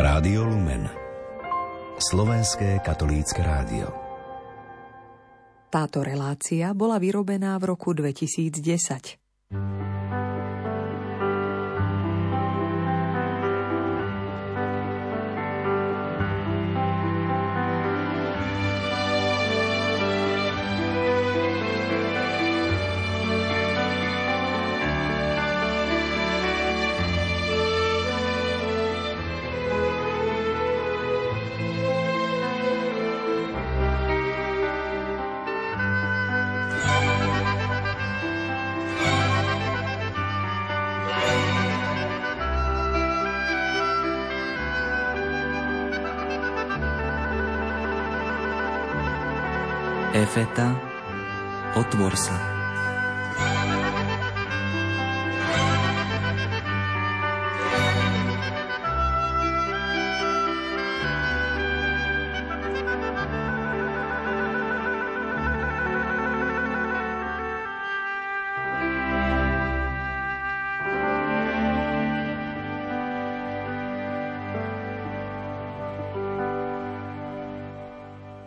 Rádio Lumen Slovenské katolícke rádio Táto relácia bola vyrobená v roku 2010. Efeta, otvor sa.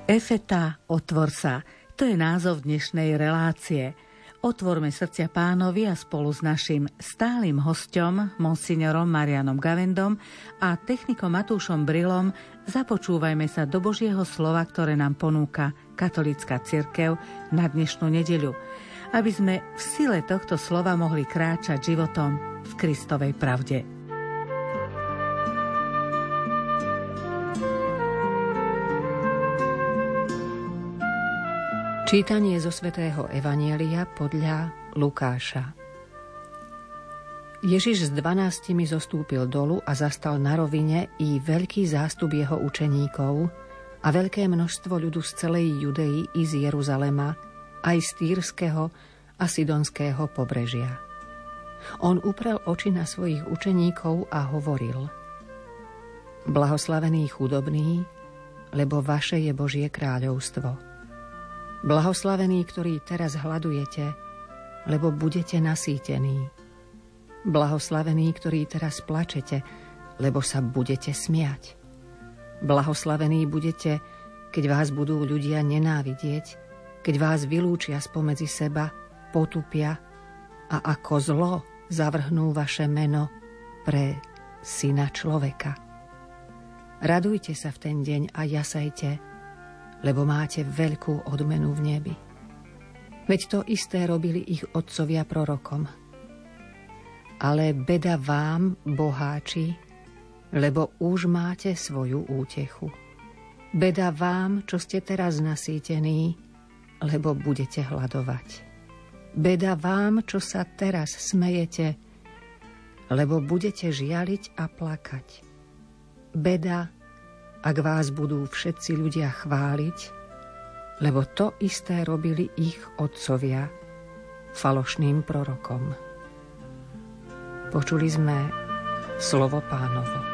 Efeta, otvor sa. To je názov dnešnej relácie. Otvorme srdcia pánovi a spolu s našim stálym hostom, monsignorom Marianom Gavendom a technikom Matúšom Brilom započúvajme sa do Božieho slova, ktoré nám ponúka katolická cirkev na dnešnú nedeľu, aby sme v sile tohto slova mohli kráčať životom v Kristovej pravde. Čítanie zo svätého Evanielia podľa Lukáša. Ježiš s dvanáctimi zostúpil dolu a zastal na rovine i veľký zástup jeho učeníkov a veľké množstvo ľudu z celej Judei i z Jeruzalema, aj z Týrského a Sidonského pobrežia. On uprel oči na svojich učeníkov a hovoril Blahoslavený chudobný, lebo vaše je Božie kráľovstvo. Blahoslavení, ktorí teraz hľadujete, lebo budete nasýtení. Blahoslavení, ktorí teraz plačete, lebo sa budete smiať. Blahoslavení budete, keď vás budú ľudia nenávidieť, keď vás vylúčia spomedzi seba, potupia a ako zlo zavrhnú vaše meno pre syna človeka. Radujte sa v ten deň a jasajte, lebo máte veľkú odmenu v nebi. Veď to isté robili ich otcovia prorokom. Ale beda vám, boháči, lebo už máte svoju útechu. Beda vám, čo ste teraz nasýtení, lebo budete hľadovať. Beda vám, čo sa teraz smejete, lebo budete žialiť a plakať. Beda ak vás budú všetci ľudia chváliť, lebo to isté robili ich otcovia falošným prorokom. Počuli sme slovo pánovo.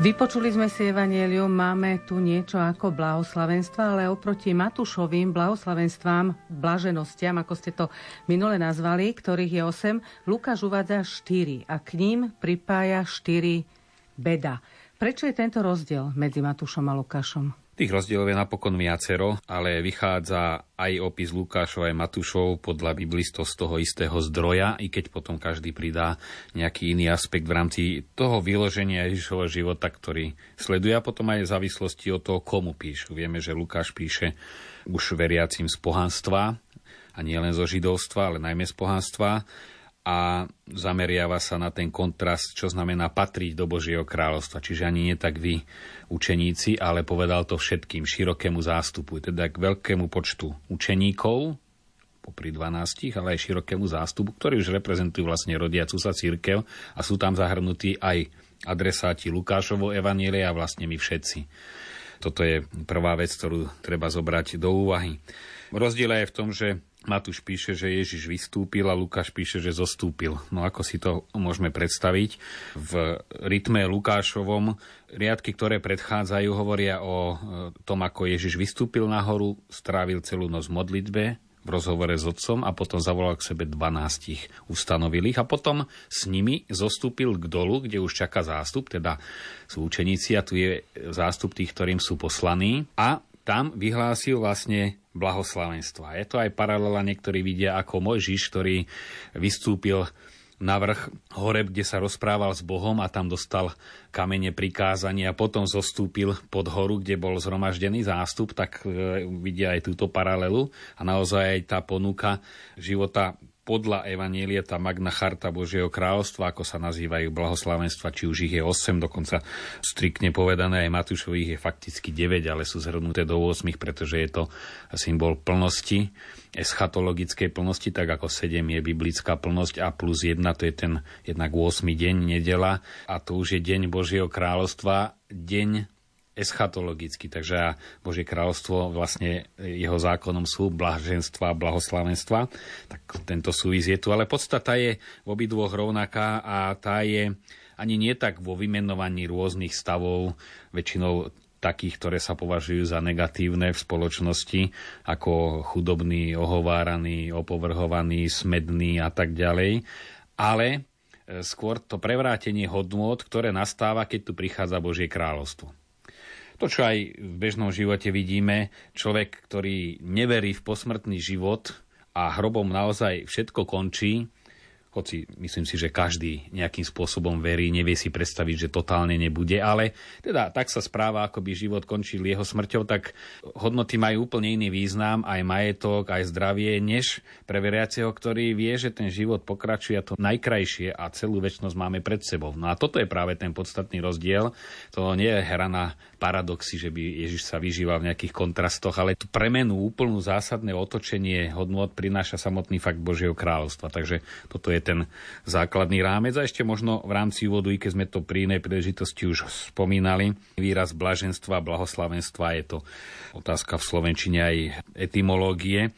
Vypočuli sme si Evangelium, máme tu niečo ako blahoslavenstva, ale oproti Matúšovým blahoslavenstvám, blaženostiam, ako ste to minule nazvali, ktorých je 8, Lukáš uvádza 4 a k ním pripája 4 beda. Prečo je tento rozdiel medzi Matúšom a Lukášom? Tých rozdielov je napokon viacero, ale vychádza aj opis Lukášov aj Matúšov podľa biblistov z toho istého zdroja, i keď potom každý pridá nejaký iný aspekt v rámci toho vyloženia Ježišovho života, ktorý sleduje a potom aj v závislosti od toho, komu píšu. Vieme, že Lukáš píše už veriacim z pohanstva, a nie len zo židovstva, ale najmä z pohanstva a zameriava sa na ten kontrast, čo znamená patriť do Božieho kráľovstva. Čiže ani nie tak vy, učeníci, ale povedal to všetkým, širokému zástupu, teda k veľkému počtu učeníkov, popri 12, ale aj širokému zástupu, ktorí už reprezentujú vlastne rodiacu sa církev a sú tam zahrnutí aj adresáti Lukášovo evanielia a vlastne my všetci. Toto je prvá vec, ktorú treba zobrať do úvahy. Rozdiel je v tom, že Matúš píše, že Ježiš vystúpil a Lukáš píše, že zostúpil. No ako si to môžeme predstaviť? V rytme Lukášovom riadky, ktoré predchádzajú, hovoria o e, tom, ako Ježiš vystúpil nahoru, strávil celú noc v modlitbe, v rozhovore s otcom a potom zavolal k sebe 12 ustanovil ich a potom s nimi zostúpil k dolu, kde už čaká zástup, teda sú učeníci a tu je zástup tých, ktorým sú poslaní a tam vyhlásil vlastne blahoslavenstva. Je to aj paralela, niektorí vidia ako Mojžiš, ktorý vystúpil na vrch hore, kde sa rozprával s Bohom a tam dostal kamene prikázania a potom zostúpil pod horu, kde bol zhromaždený zástup, tak e, vidia aj túto paralelu a naozaj aj tá ponuka života podľa Evanielia tá Magna Charta Božieho kráľovstva, ako sa nazývajú blahoslavenstva, či už ich je 8, dokonca striktne povedané, aj Matúšových je fakticky 9, ale sú zhrnuté do 8, pretože je to symbol plnosti, eschatologickej plnosti, tak ako 7 je biblická plnosť a plus 1 to je ten jednak 8 deň, nedela. A to už je deň Božieho kráľovstva, deň eschatologicky, takže Božie kráľovstvo vlastne jeho zákonom sú blaženstva a blahoslavenstva, tak tento súvis je tu, ale podstata je v obidvoch rovnaká a tá je ani nie tak vo vymenovaní rôznych stavov, väčšinou takých, ktoré sa považujú za negatívne v spoločnosti, ako chudobný, ohováraný, opovrhovaný, smedný a tak ďalej, ale e, skôr to prevrátenie hodnôt, ktoré nastáva, keď tu prichádza Božie kráľovstvo. To, čo aj v bežnom živote vidíme, človek, ktorý neverí v posmrtný život a hrobom naozaj všetko končí, hoci myslím si, že každý nejakým spôsobom verí, nevie si predstaviť, že totálne nebude, ale teda tak sa správa, ako by život končil jeho smrťou, tak hodnoty majú úplne iný význam, aj majetok, aj zdravie, než pre veriaceho, ktorý vie, že ten život pokračuje a to najkrajšie a celú väčšnosť máme pred sebou. No a toto je práve ten podstatný rozdiel. To nie je hra na paradoxy, že by Ježiš sa vyžíval v nejakých kontrastoch, ale tú premenu, úplnú zásadné otočenie hodnot prináša samotný fakt Božieho kráľovstva. Takže toto je ten základný rámec. A ešte možno v rámci úvodu, i keď sme to pri inej príležitosti už spomínali, výraz blaženstva, blahoslavenstva je to otázka v Slovenčine aj etymológie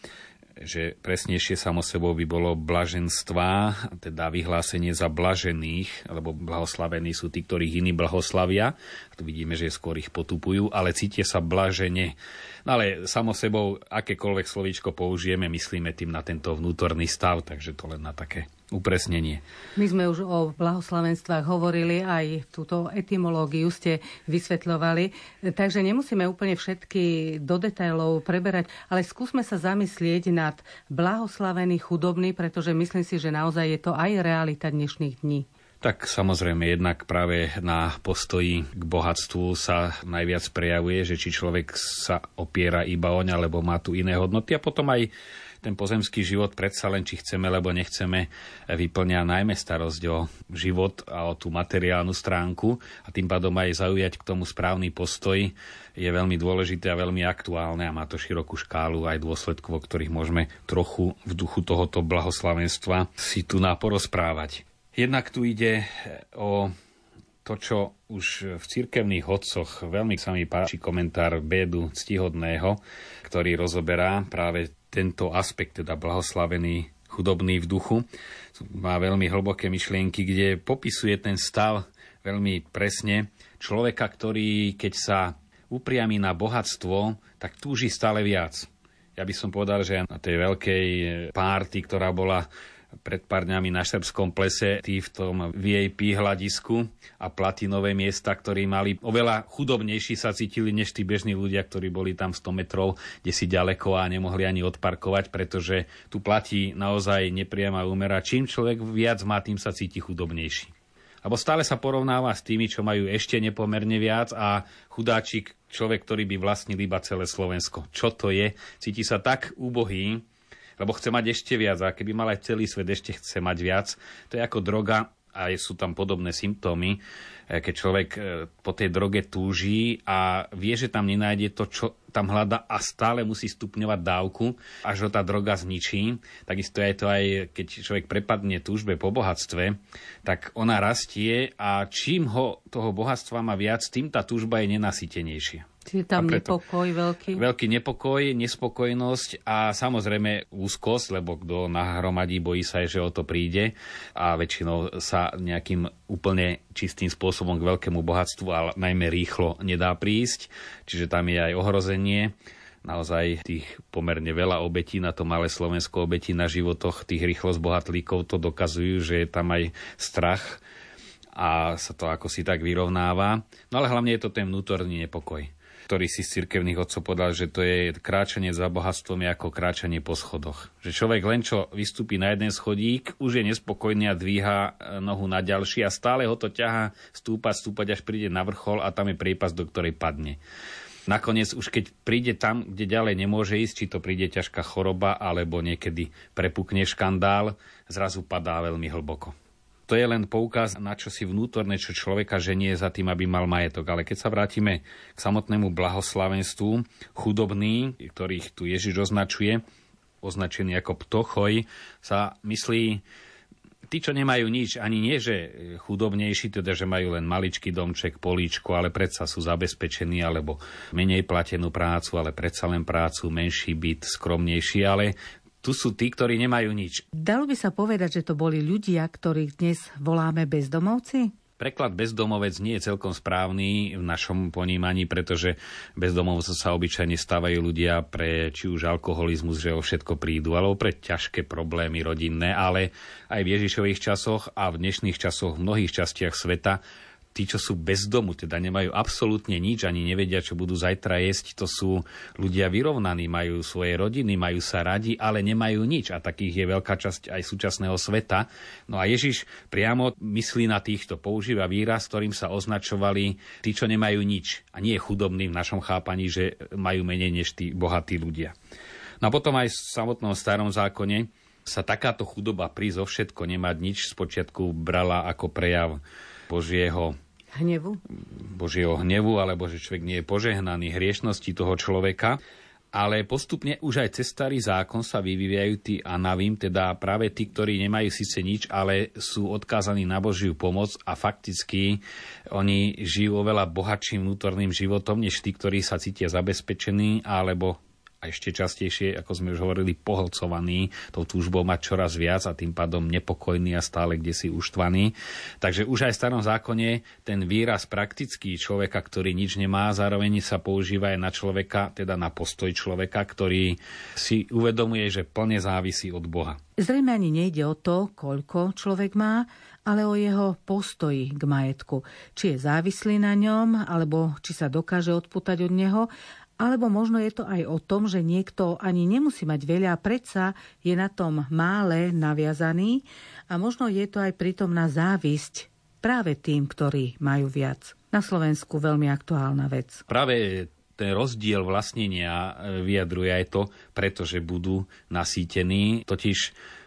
že presnejšie samo sebou by bolo blaženstva, teda vyhlásenie za blažených, alebo blahoslavení sú tí, ktorých iní blahoslavia. Tu vidíme, že skôr ich potupujú, ale cítia sa blažene. No ale samo sebou, akékoľvek slovíčko použijeme, myslíme tým na tento vnútorný stav, takže to len na také upresnenie. My sme už o blahoslavenstvách hovorili, aj túto etymológiu ste vysvetľovali, takže nemusíme úplne všetky do detailov preberať, ale skúsme sa zamyslieť nad blahoslavený chudobný, pretože myslím si, že naozaj je to aj realita dnešných dní. Tak samozrejme, jednak práve na postoji k bohatstvu sa najviac prejavuje, že či človek sa opiera iba oň, alebo má tu iné hodnoty a potom aj ten pozemský život predsa len, či chceme, alebo nechceme, vyplňa najmä starosť o život a o tú materiálnu stránku a tým pádom aj zaujať k tomu správny postoj je veľmi dôležité a veľmi aktuálne a má to širokú škálu aj dôsledkov, o ktorých môžeme trochu v duchu tohoto blahoslavenstva si tu naporozprávať. Jednak tu ide o to, čo už v cirkevných hodcoch veľmi sa mi páči komentár Bédu Ctihodného, ktorý rozoberá práve tento aspekt, teda blahoslavený chudobný v duchu, má veľmi hlboké myšlienky, kde popisuje ten stav veľmi presne človeka, ktorý keď sa upriamí na bohatstvo, tak túži stále viac. Ja by som povedal, že na tej veľkej párty, ktorá bola pred pár dňami na srbskom plese, tí v tom VIP hľadisku a platinové miesta, ktorí mali oveľa chudobnejší sa cítili než tí bežní ľudia, ktorí boli tam 100 metrov, kde si ďaleko a nemohli ani odparkovať, pretože tu platí naozaj nepriama úmera. Čím človek viac má, tým sa cíti chudobnejší. Lebo stále sa porovnáva s tými, čo majú ešte nepomerne viac a chudáčik, človek, ktorý by vlastnil iba celé Slovensko. Čo to je? Cíti sa tak úbohý, lebo chce mať ešte viac a keby mal aj celý svet ešte chce mať viac, to je ako droga a sú tam podobné symptómy, e, keď človek e, po tej droge túží a vie, že tam nenájde to, čo tam hľada a stále musí stupňovať dávku, až ho tá droga zničí. Takisto je to aj, keď človek prepadne túžbe po bohatstve, tak ona rastie a čím ho toho bohatstva má viac, tým tá túžba je nenasytenejšia. Čiže tam nepokoj veľký? Veľký nepokoj, nespokojnosť a samozrejme úzkosť, lebo kto nahromadí, bojí sa, že o to príde a väčšinou sa nejakým úplne čistým spôsobom k veľkému bohatstvu, ale najmä rýchlo nedá prísť. Čiže tam je aj ohrozenie naozaj tých pomerne veľa obetí na to malé Slovensko, obetí na životoch tých rýchlo zbohatlíkov to dokazujú, že je tam aj strach a sa to ako si tak vyrovnáva. No ale hlavne je to ten vnútorný nepokoj ktorý si z cirkevných otcov povedal, že to je kráčanie za bohatstvom je ako kráčanie po schodoch. Že človek len čo vystúpi na jeden schodík, už je nespokojný a dvíha e, nohu na ďalší a stále ho to ťaha stúpať, stúpať, až príde na vrchol a tam je priepas, do ktorej padne. Nakoniec už keď príde tam, kde ďalej nemôže ísť, či to príde ťažká choroba, alebo niekedy prepukne škandál, zrazu padá veľmi hlboko. To je len poukaz na čo si vnútorné, čo človeka ženie za tým, aby mal majetok. Ale keď sa vrátime k samotnému blahoslavenstvu, chudobný, ktorých tu Ježiš označuje, označený ako ptochoj, sa myslí tí, čo nemajú nič, ani nie, že chudobnejší, teda, že majú len maličký domček, políčko, ale predsa sú zabezpečení, alebo menej platenú prácu, ale predsa len prácu, menší byt, skromnejší, ale tu sú tí, ktorí nemajú nič. Dalo by sa povedať, že to boli ľudia, ktorých dnes voláme bezdomovci? Preklad bezdomovec nie je celkom správny v našom ponímaní, pretože bezdomovcov sa obyčajne stávajú ľudia pre či už alkoholizmus, že o všetko prídu, alebo pre ťažké problémy rodinné, ale aj v Ježišových časoch a v dnešných časoch v mnohých častiach sveta tí, čo sú bez domu, teda nemajú absolútne nič, ani nevedia, čo budú zajtra jesť, to sú ľudia vyrovnaní, majú svoje rodiny, majú sa radi, ale nemajú nič. A takých je veľká časť aj súčasného sveta. No a Ježiš priamo myslí na týchto, používa výraz, ktorým sa označovali tí, čo nemajú nič. A nie je chudobný v našom chápaní, že majú menej než tí bohatí ľudia. No a potom aj v samotnom starom zákone sa takáto chudoba prísť o všetko, nemať nič, spočiatku brala ako prejav Božieho hnevu? Božieho hnevu, alebo že človek nie je požehnaný hriešnosti toho človeka. Ale postupne už aj cez starý zákon sa vyvíjajú tí anavím, teda práve tí, ktorí nemajú síce nič, ale sú odkázaní na Božiu pomoc a fakticky oni žijú oveľa bohatším vnútorným životom, než tí, ktorí sa cítia zabezpečení alebo a ešte častejšie, ako sme už hovorili, pohlcovaný tou túžbou mať čoraz viac a tým pádom nepokojný a stále kde si uštvaný. Takže už aj v starom zákone ten výraz praktický človeka, ktorý nič nemá, zároveň sa používa aj na človeka, teda na postoj človeka, ktorý si uvedomuje, že plne závisí od Boha. Zrejme ani nejde o to, koľko človek má, ale o jeho postoji k majetku. Či je závislý na ňom, alebo či sa dokáže odputať od neho alebo možno je to aj o tom, že niekto ani nemusí mať veľa, predsa je na tom mále naviazaný a možno je to aj pritom na závisť práve tým, ktorí majú viac. Na Slovensku veľmi aktuálna vec. Práve ten rozdiel vlastnenia e, vyjadruje aj to, pretože budú nasýtení. Totiž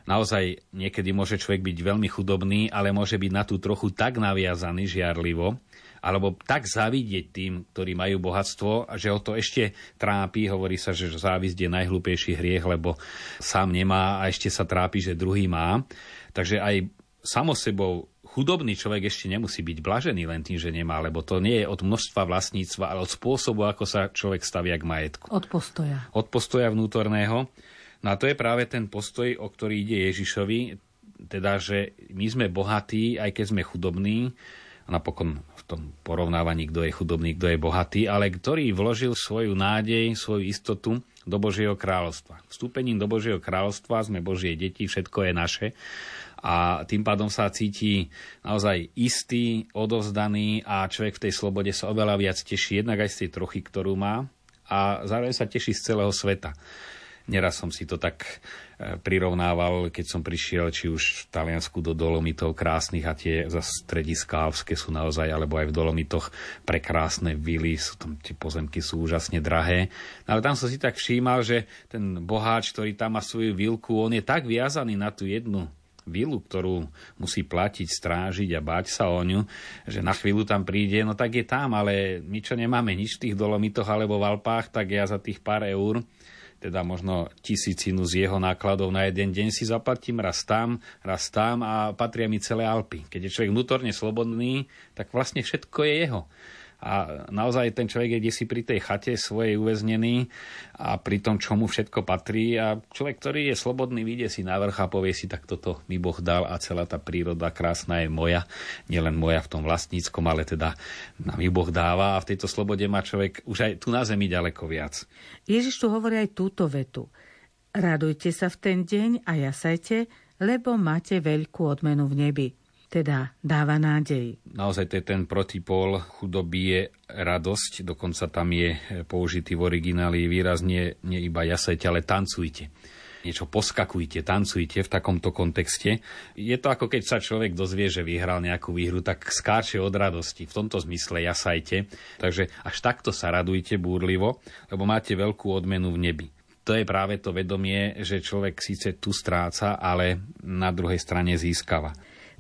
naozaj niekedy môže človek byť veľmi chudobný, ale môže byť na tú trochu tak naviazaný žiarlivo, alebo tak závidieť tým, ktorí majú bohatstvo, že ho to ešte trápi. Hovorí sa, že závisť je najhlúpejší hriech, lebo sám nemá a ešte sa trápi, že druhý má. Takže aj samo sebou chudobný človek ešte nemusí byť blažený len tým, že nemá, lebo to nie je od množstva vlastníctva, ale od spôsobu, ako sa človek stavia k majetku. Od postoja. Od postoja vnútorného. No a to je práve ten postoj, o ktorý ide Ježišovi, teda, že my sme bohatí, aj keď sme chudobní, a napokon tom porovnávaní, kto je chudobný, kto je bohatý, ale ktorý vložil svoju nádej, svoju istotu do Božieho kráľovstva. Vstúpením do Božieho kráľovstva sme Božie deti, všetko je naše a tým pádom sa cíti naozaj istý, odovzdaný a človek v tej slobode sa oveľa viac teší jednak aj z tej trochy, ktorú má a zároveň sa teší z celého sveta. Neraz som si to tak e, prirovnával, keď som prišiel či už v Taliansku do Dolomitov krásnych a tie za strediska Alpské sú naozaj, alebo aj v Dolomitoch prekrásne vily, sú tam, tie pozemky sú úžasne drahé. No, ale tam som si tak všímal, že ten boháč, ktorý tam má svoju vilku, on je tak viazaný na tú jednu vilu, ktorú musí platiť, strážiť a báť sa o ňu, že na chvíľu tam príde, no tak je tam, ale my čo nemáme nič v tých Dolomitoch alebo v Alpách, tak ja za tých pár eur teda možno tisícinu z jeho nákladov na jeden deň si zaplatím raz tam, raz tam a patria mi celé Alpy. Keď je človek vnútorne slobodný, tak vlastne všetko je jeho. A naozaj ten človek je si pri tej chate svojej uväznený a pri tom, čo mu všetko patrí. A človek, ktorý je slobodný, vyjde si na vrch a povie si, tak toto mi Boh dal a celá tá príroda krásna je moja. Nielen moja v tom vlastníckom, ale teda nám ju Boh dáva a v tejto slobode má človek už aj tu na zemi ďaleko viac. Ježiš tu hovorí aj túto vetu. Radujte sa v ten deň a jasajte, lebo máte veľkú odmenu v nebi teda dáva nádej. Naozaj to je ten protipol chudoby je radosť, dokonca tam je použitý v origináli výrazne nie iba jasajte, ale tancujte niečo poskakujte, tancujte v takomto kontexte. Je to ako keď sa človek dozvie, že vyhral nejakú výhru, tak skáče od radosti. V tomto zmysle jasajte. Takže až takto sa radujte búrlivo, lebo máte veľkú odmenu v nebi to je práve to vedomie, že človek síce tu stráca, ale na druhej strane získava.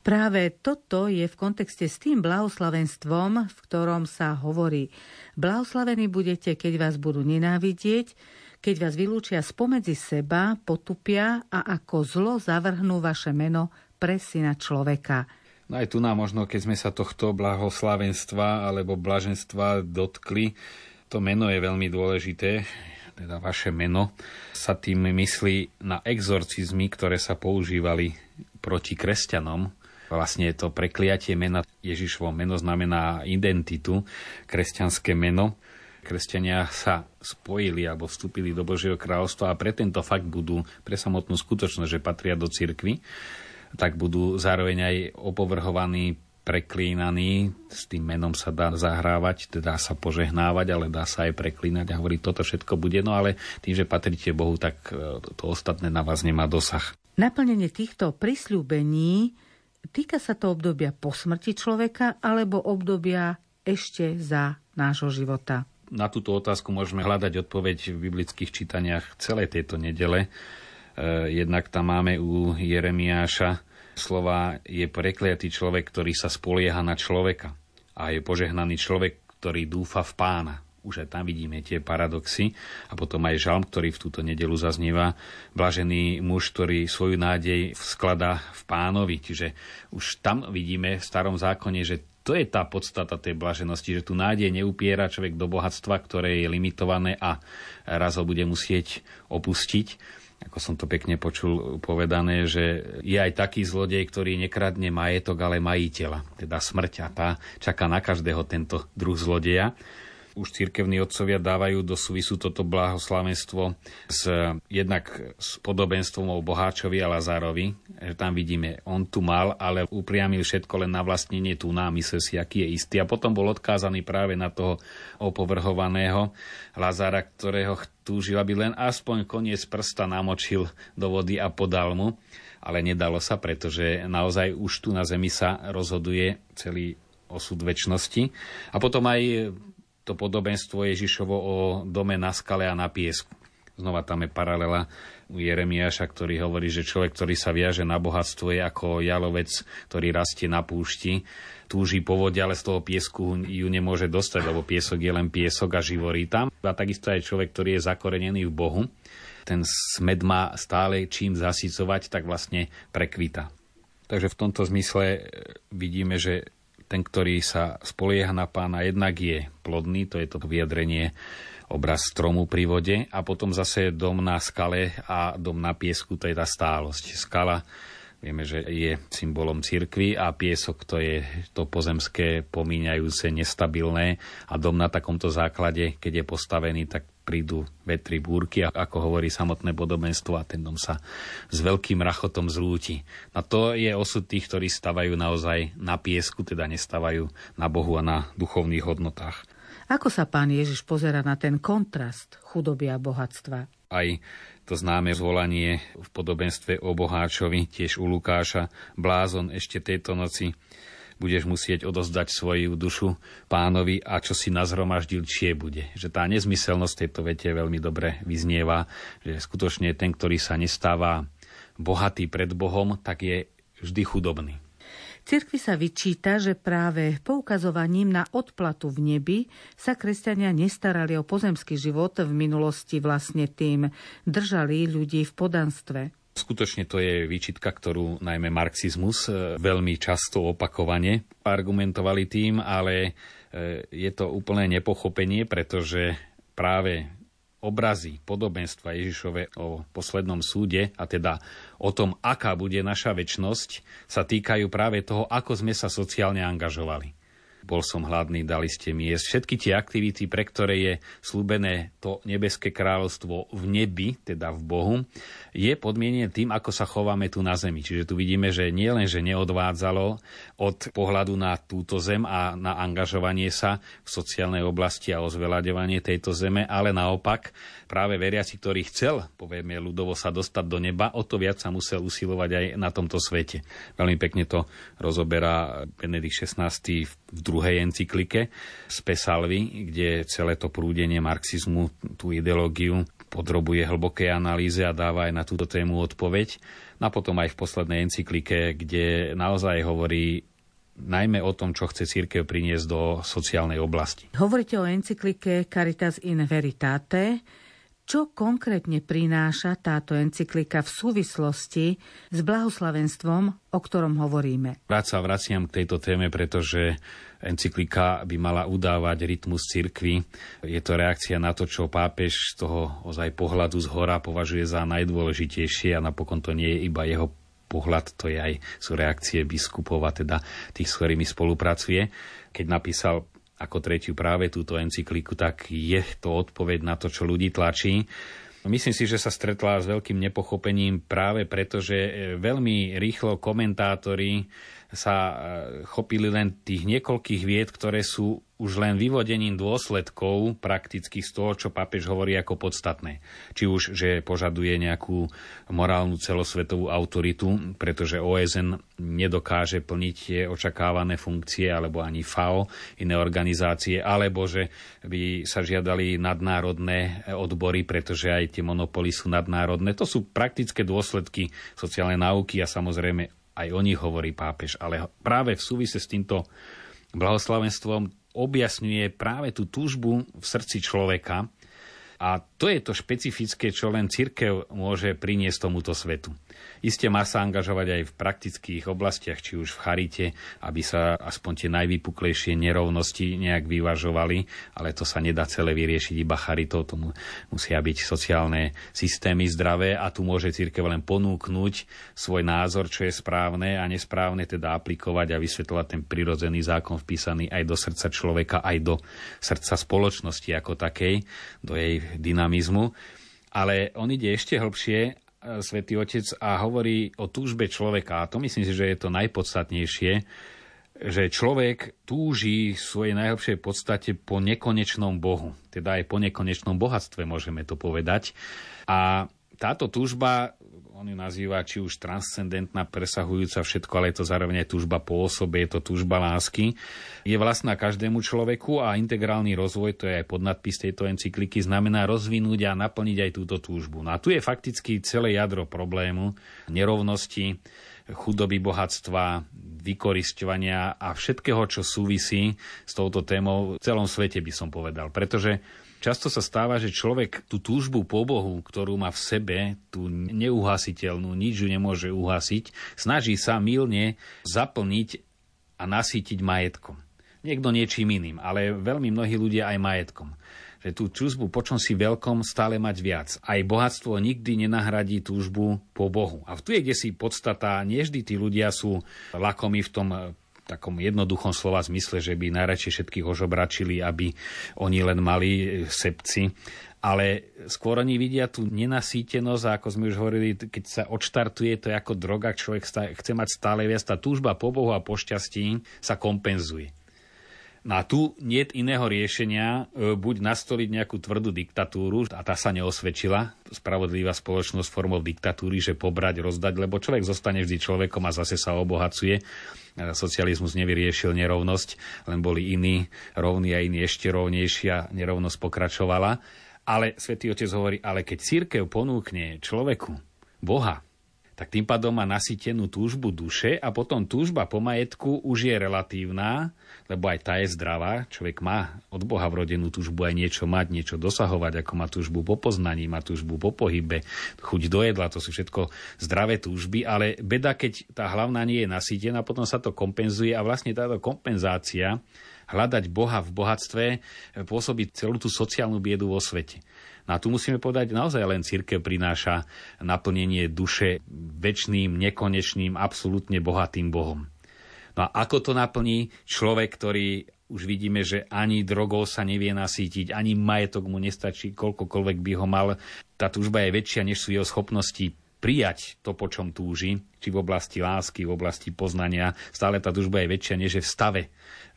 Práve toto je v kontexte s tým blahoslavenstvom, v ktorom sa hovorí. Blahoslavení budete, keď vás budú nenávidieť, keď vás vylúčia spomedzi seba, potupia a ako zlo zavrhnú vaše meno pre syna človeka. No aj tu nám možno, keď sme sa tohto blahoslavenstva alebo blaženstva dotkli, to meno je veľmi dôležité, teda vaše meno, sa tým myslí na exorcizmy, ktoré sa používali proti kresťanom, Vlastne to prekliatie mena Ježišovo meno znamená identitu, kresťanské meno. Kresťania sa spojili alebo vstúpili do Božieho kráľovstva a pre tento fakt budú, pre samotnú skutočnosť, že patria do cirkvy, tak budú zároveň aj opovrhovaní preklínaní, s tým menom sa dá zahrávať, dá sa požehnávať, ale dá sa aj preklínať a hovoriť, toto všetko bude, no ale tým, že patríte Bohu, tak e, to ostatné na vás nemá dosah. Naplnenie týchto prisľúbení Týka sa to obdobia po smrti človeka alebo obdobia ešte za nášho života? Na túto otázku môžeme hľadať odpoveď v biblických čítaniach celej tejto nedele. E, jednak tam máme u Jeremiáša slova je prekliatý človek, ktorý sa spolieha na človeka a je požehnaný človek, ktorý dúfa v pána. Už aj tam vidíme tie paradoxy. A potom aj žalm, ktorý v túto nedelu zaznieva. Blažený muž, ktorý svoju nádej skladá v pánovi. Čiže už tam vidíme v starom zákone, že to je tá podstata tej blaženosti, že tu nádej neupiera človek do bohatstva, ktoré je limitované a raz ho bude musieť opustiť ako som to pekne počul povedané, že je aj taký zlodej, ktorý nekradne majetok, ale majiteľa, teda smrť a tá čaká na každého tento druh zlodeja už cirkevní otcovia dávajú do súvisu toto blahoslavenstvo s jednak s podobenstvom o Boháčovi a Lazárovi, že tam vidíme, on tu mal, ale upriamil všetko len na vlastnenie tu na myslel si, aký je istý. A potom bol odkázaný práve na toho opovrhovaného Lazára, ktorého túžil, aby len aspoň koniec prsta namočil do vody a podal mu ale nedalo sa, pretože naozaj už tu na zemi sa rozhoduje celý osud väčšnosti. A potom aj to podobenstvo Ježišovo o dome na skale a na piesku. Znova tam je paralela u Jeremiáša, ktorý hovorí, že človek, ktorý sa viaže na bohatstvo, je ako jalovec, ktorý rastie na púšti, túži po vode, ale z toho piesku ju nemôže dostať, lebo piesok je len piesok a živorí tam. A takisto aj človek, ktorý je zakorenený v Bohu, ten smed má stále čím zasycovať, tak vlastne prekvita. Takže v tomto zmysle vidíme, že ten, ktorý sa spolieha na pána, jednak je plodný, to je to vyjadrenie obraz stromu pri vode a potom zase dom na skale a dom na piesku, to je tá stálosť. Skala Vieme, že je symbolom cirkvy a piesok to je to pozemské, pomíňajúce, nestabilné a dom na takomto základe, keď je postavený, tak prídu vetri, búrky, ako hovorí samotné podobenstvo a ten dom sa s veľkým rachotom zrúti. A to je osud tých, ktorí stavajú naozaj na piesku, teda nestávajú na Bohu a na duchovných hodnotách. Ako sa pán Ježiš pozera na ten kontrast chudoby a bohatstva? Aj to známe zvolanie v podobenstve o Boháčovi, tiež u Lukáša, blázon ešte tejto noci budeš musieť odozdať svoju dušu pánovi a čo si nazhromaždil, čie bude. Že tá nezmyselnosť tejto vete veľmi dobre vyznieva, že skutočne ten, ktorý sa nestáva bohatý pred Bohom, tak je vždy chudobný. Cirkvi sa vyčíta, že práve poukazovaním na odplatu v nebi sa kresťania nestarali o pozemský život, v minulosti vlastne tým držali ľudí v podanstve. Skutočne to je výčitka, ktorú najmä marxizmus e, veľmi často opakovane argumentovali tým, ale je to úplné nepochopenie, pretože práve obrazy, podobenstva Ježišove o poslednom súde, a teda o tom, aká bude naša väčnosť, sa týkajú práve toho, ako sme sa sociálne angažovali bol som hladný, dali ste mi jesť. Všetky tie aktivity, pre ktoré je slúbené to nebeské kráľovstvo v nebi, teda v Bohu, je podmienené tým, ako sa chováme tu na zemi. Čiže tu vidíme, že nie len, že neodvádzalo od pohľadu na túto zem a na angažovanie sa v sociálnej oblasti a o zveľaďovanie tejto zeme, ale naopak práve veriaci, ktorý chcel, povieme ľudovo, sa dostať do neba, o to viac sa musel usilovať aj na tomto svete. Veľmi pekne to rozoberá Benedikt XVI v druhej encyklike z Pesalvy, kde celé to prúdenie marxizmu, tú ideológiu podrobuje hlbokej analýze a dáva aj na túto tému odpoveď. No a potom aj v poslednej encyklike, kde naozaj hovorí najmä o tom, čo chce církev priniesť do sociálnej oblasti. Hovoríte o encyklike Caritas in Veritate, čo konkrétne prináša táto encyklika v súvislosti s blahoslavenstvom, o ktorom hovoríme? Rád sa vraciam k tejto téme, pretože encyklika by mala udávať rytmus cirkvy. Je to reakcia na to, čo pápež z toho ozaj pohľadu z hora považuje za najdôležitejšie a napokon to nie je iba jeho pohľad, to je aj sú reakcie biskupov a teda tých, s ktorými spolupracuje. Keď napísal ako tretiu práve túto encykliku, tak je to odpoveď na to, čo ľudí tlačí. Myslím si, že sa stretla s veľkým nepochopením práve preto, že e, veľmi rýchlo komentátori sa e, chopili len tých niekoľkých vied, ktoré sú už len vyvodením dôsledkov prakticky z toho, čo papež hovorí ako podstatné. Či už, že požaduje nejakú morálnu celosvetovú autoritu, pretože OSN nedokáže plniť tie očakávané funkcie, alebo ani FAO, iné organizácie, alebo že by sa žiadali nadnárodné odbory, pretože aj tie monopoly sú nadnárodné. To sú praktické dôsledky sociálnej náuky a samozrejme aj o nich hovorí pápež, ale práve v súvise s týmto blahoslavenstvom objasňuje práve tú túžbu v srdci človeka a to je to špecifické, čo len cirkev môže priniesť tomuto svetu. Isté má sa angažovať aj v praktických oblastiach, či už v charite, aby sa aspoň tie najvypuklejšie nerovnosti nejak vyvažovali, ale to sa nedá celé vyriešiť iba charitou, tomu musia byť sociálne systémy zdravé a tu môže církev len ponúknuť svoj názor, čo je správne a nesprávne, teda aplikovať a vysvetľovať ten prirodzený zákon vpísaný aj do srdca človeka, aj do srdca spoločnosti ako takej, do jej dynamizmu. Ale on ide ešte hlbšie svätý Otec a hovorí o túžbe človeka. A to myslím si, že je to najpodstatnejšie, že človek túži v svojej najhlbšej podstate po nekonečnom Bohu. Teda aj po nekonečnom bohatstve môžeme to povedať. A táto túžba on ju nazýva či už transcendentná, presahujúca všetko, ale je to zároveň aj túžba po osobe, je to túžba lásky. Je vlastná každému človeku a integrálny rozvoj, to je aj podnadpis tejto encykliky, znamená rozvinúť a naplniť aj túto túžbu. No a tu je fakticky celé jadro problému, nerovnosti, chudoby, bohatstva, vykoristovania a všetkého, čo súvisí s touto témou v celom svete, by som povedal. Pretože Často sa stáva, že človek tú túžbu po Bohu, ktorú má v sebe, tú neuhasiteľnú, nič ju nemôže uhasiť, snaží sa milne zaplniť a nasýtiť majetkom. Niekto niečím iným, ale veľmi mnohí ľudia aj majetkom že tú túžbu po čom si veľkom stále mať viac. Aj bohatstvo nikdy nenahradí túžbu po Bohu. A tu je kde si podstata, nie vždy tí ľudia sú lakomi v tom takom jednoduchom slova zmysle, že by najradšej všetkých ožobračili, aby oni len mali e, sepci. Ale skôr oni vidia tú nenasýtenosť a ako sme už hovorili, keď sa odštartuje, to je ako droga, človek chce mať stále viac, tá túžba po Bohu a po šťastí sa kompenzuje. No a tu nie iného riešenia, e, buď nastoliť nejakú tvrdú diktatúru, a tá sa neosvedčila, spravodlivá spoločnosť formou diktatúry, že pobrať, rozdať, lebo človek zostane vždy človekom a zase sa obohacuje. E, socializmus nevyriešil nerovnosť, len boli iní rovní a iní ešte rovnejšia, nerovnosť pokračovala. Ale svätý Otec hovorí, ale keď církev ponúkne človeku Boha, tak tým pádom má nasýtenú túžbu duše a potom túžba po majetku už je relatívna, lebo aj tá je zdravá. Človek má od Boha vrodenú túžbu aj niečo mať, niečo dosahovať, ako má túžbu po poznaní, má túžbu po pohybe, chuť do jedla, to sú všetko zdravé túžby, ale beda, keď tá hlavná nie je nasýtená, potom sa to kompenzuje a vlastne táto kompenzácia Hľadať Boha v bohatstve pôsobí celú tú sociálnu biedu vo svete. No a tu musíme povedať, naozaj len církev prináša naplnenie duše väčšným, nekonečným, absolútne bohatým Bohom. No a ako to naplní človek, ktorý už vidíme, že ani drogou sa nevie nasítiť, ani majetok mu nestačí, koľkokoľvek by ho mal. Tá túžba je väčšia, než sú jeho schopnosti prijať to, po čom túži, či v oblasti lásky, v oblasti poznania. Stále tá túžba je väčšia, než je v stave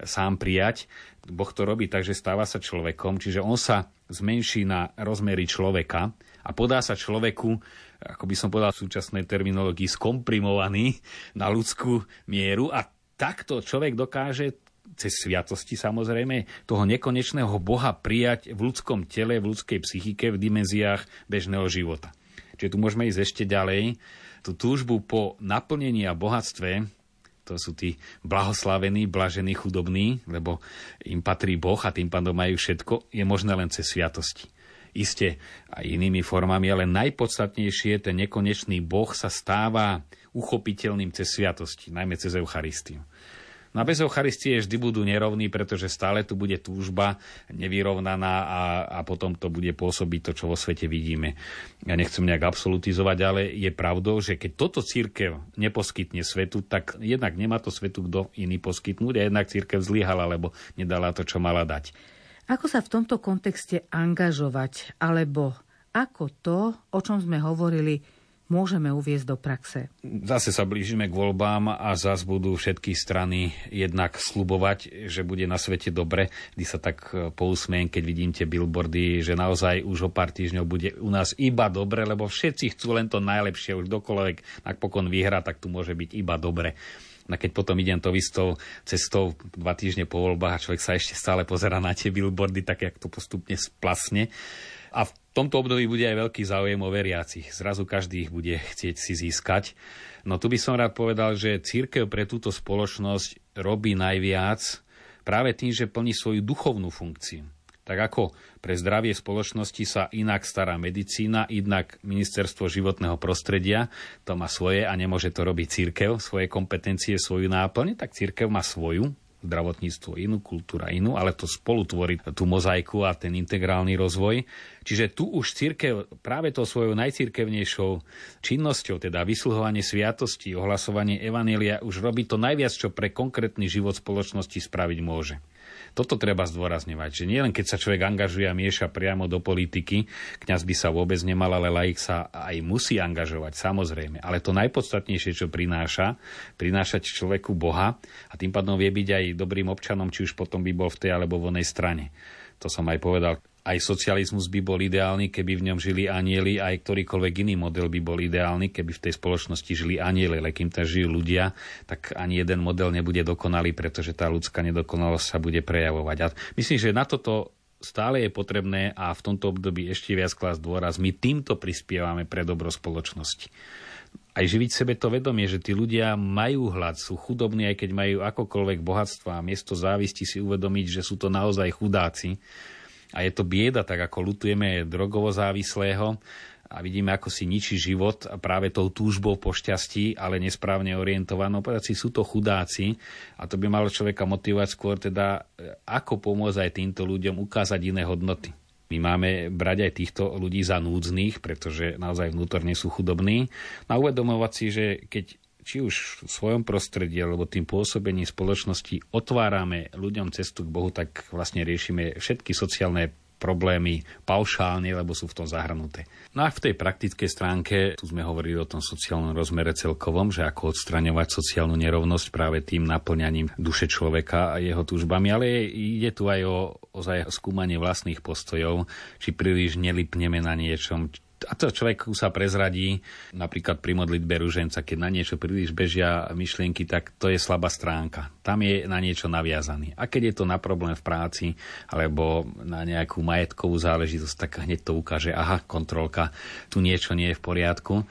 sám prijať. Boh to robí tak, že stáva sa človekom, čiže on sa zmenší na rozmery človeka a podá sa človeku, ako by som povedal v súčasnej terminológii, skomprimovaný na ľudskú mieru a takto človek dokáže cez sviatosti samozrejme, toho nekonečného Boha prijať v ľudskom tele, v ľudskej psychike, v dimenziách bežného života. Čiže tu môžeme ísť ešte ďalej. Tú túžbu po naplnení a bohatstve, to sú tí blahoslavení, blažení, chudobní, lebo im patrí Boh a tým pádom majú všetko, je možné len cez sviatosti. Isté aj inými formami, ale najpodstatnejšie, ten nekonečný Boh sa stáva uchopiteľným cez sviatosti, najmä cez Eucharistiu. No a bez Eucharistie vždy budú nerovní, pretože stále tu bude túžba nevyrovnaná a, a potom to bude pôsobiť to, čo vo svete vidíme. Ja nechcem nejak absolutizovať, ale je pravdou, že keď toto církev neposkytne svetu, tak jednak nemá to svetu kto iný poskytnúť a jednak církev zlyhala, lebo nedala to, čo mala dať. Ako sa v tomto kontexte angažovať, alebo ako to, o čom sme hovorili, môžeme uviezť do praxe? Zase sa blížime k voľbám a zase budú všetky strany jednak slubovať, že bude na svete dobre, kdy sa tak e, pousmiem, keď vidím tie billboardy, že naozaj už o pár týždňov bude u nás iba dobre, lebo všetci chcú len to najlepšie, už dokoľvek napokon vyhra, tak tu môže byť iba dobre. A keď potom idem to istou cestou dva týždne po voľbách a človek sa ešte stále pozera na tie billboardy, tak jak to postupne splasne. A v tomto období bude aj veľký záujem o veriacich. Zrazu každý ich bude chcieť si získať. No tu by som rád povedal, že církev pre túto spoločnosť robí najviac práve tým, že plní svoju duchovnú funkciu. Tak ako pre zdravie spoločnosti sa inak stará medicína, inak ministerstvo životného prostredia, to má svoje a nemôže to robiť církev, svoje kompetencie, svoju náplň, tak církev má svoju zdravotníctvo inú, kultúra inú, ale to spolu tvorí tú mozaiku a ten integrálny rozvoj. Čiže tu už církev práve to svojou najcírkevnejšou činnosťou, teda vysluhovanie sviatosti, ohlasovanie evanelia, už robí to najviac, čo pre konkrétny život spoločnosti spraviť môže. Toto treba zdôrazňovať, že nielen keď sa človek angažuje a mieša priamo do politiky, kňaz by sa vôbec nemal, ale laik sa aj musí angažovať, samozrejme. Ale to najpodstatnejšie, čo prináša, prinášať človeku Boha a tým pádom vie byť aj dobrým občanom, či už potom by bol v tej alebo v onej strane. To som aj povedal aj socializmus by bol ideálny, keby v ňom žili anieli, aj ktorýkoľvek iný model by bol ideálny, keby v tej spoločnosti žili anieli, ale kým tam žijú ľudia, tak ani jeden model nebude dokonalý, pretože tá ľudská nedokonalosť sa bude prejavovať. A myslím, že na toto stále je potrebné a v tomto období ešte viac klas dôraz. My týmto prispievame pre dobro spoločnosti. Aj živiť sebe to vedomie, že tí ľudia majú hlad, sú chudobní, aj keď majú akokoľvek bohatstva a miesto závisti si uvedomiť, že sú to naozaj chudáci, a je to bieda, tak ako lutujeme drogovo závislého a vidíme, ako si ničí život práve tou túžbou po šťastí, ale nesprávne orientovanou. Povedať si, sú to chudáci a to by malo človeka motivovať skôr teda, ako pomôcť aj týmto ľuďom ukázať iné hodnoty. My máme brať aj týchto ľudí za núdznych, pretože naozaj vnútorne sú chudobní. A uvedomovať si, že keď či už v svojom prostredí alebo tým pôsobením spoločnosti otvárame ľuďom cestu k Bohu, tak vlastne riešime všetky sociálne problémy paušálne, lebo sú v tom zahrnuté. No a v tej praktickej stránke, tu sme hovorili o tom sociálnom rozmere celkovom, že ako odstraňovať sociálnu nerovnosť práve tým naplňaním duše človeka a jeho túžbami, ale ide tu aj o ozaj skúmanie vlastných postojov, či príliš nelipneme na niečom, a to človek sa prezradí, napríklad pri modlitbe ruženca, keď na niečo príliš bežia myšlienky, tak to je slabá stránka. Tam je na niečo naviazaný. A keď je to na problém v práci alebo na nejakú majetkovú záležitosť, tak hneď to ukáže, aha, kontrolka, tu niečo nie je v poriadku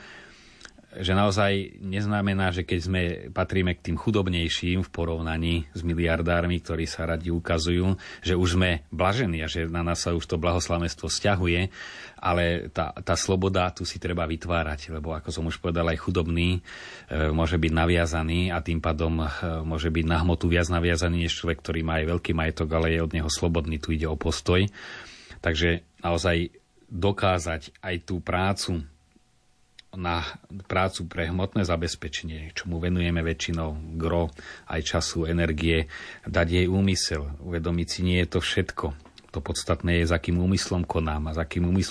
že naozaj neznamená, že keď sme patríme k tým chudobnejším v porovnaní s miliardármi, ktorí sa radi ukazujú, že už sme blažení a že na nás sa už to blahoslavenstvo stiahuje, ale tá, tá sloboda tu si treba vytvárať, lebo ako som už povedal, aj chudobný e, môže byť naviazaný a tým pádom e, môže byť na hmotu viac naviazaný než človek, ktorý má aj veľký majetok, ale je od neho slobodný, tu ide o postoj. Takže naozaj dokázať aj tú prácu na prácu pre hmotné zabezpečenie, čomu venujeme väčšinou gro aj času, energie, dať jej úmysel, uvedomiť si, nie je to všetko. To podstatné je, s akým úmyslom konám a s akým úmyslom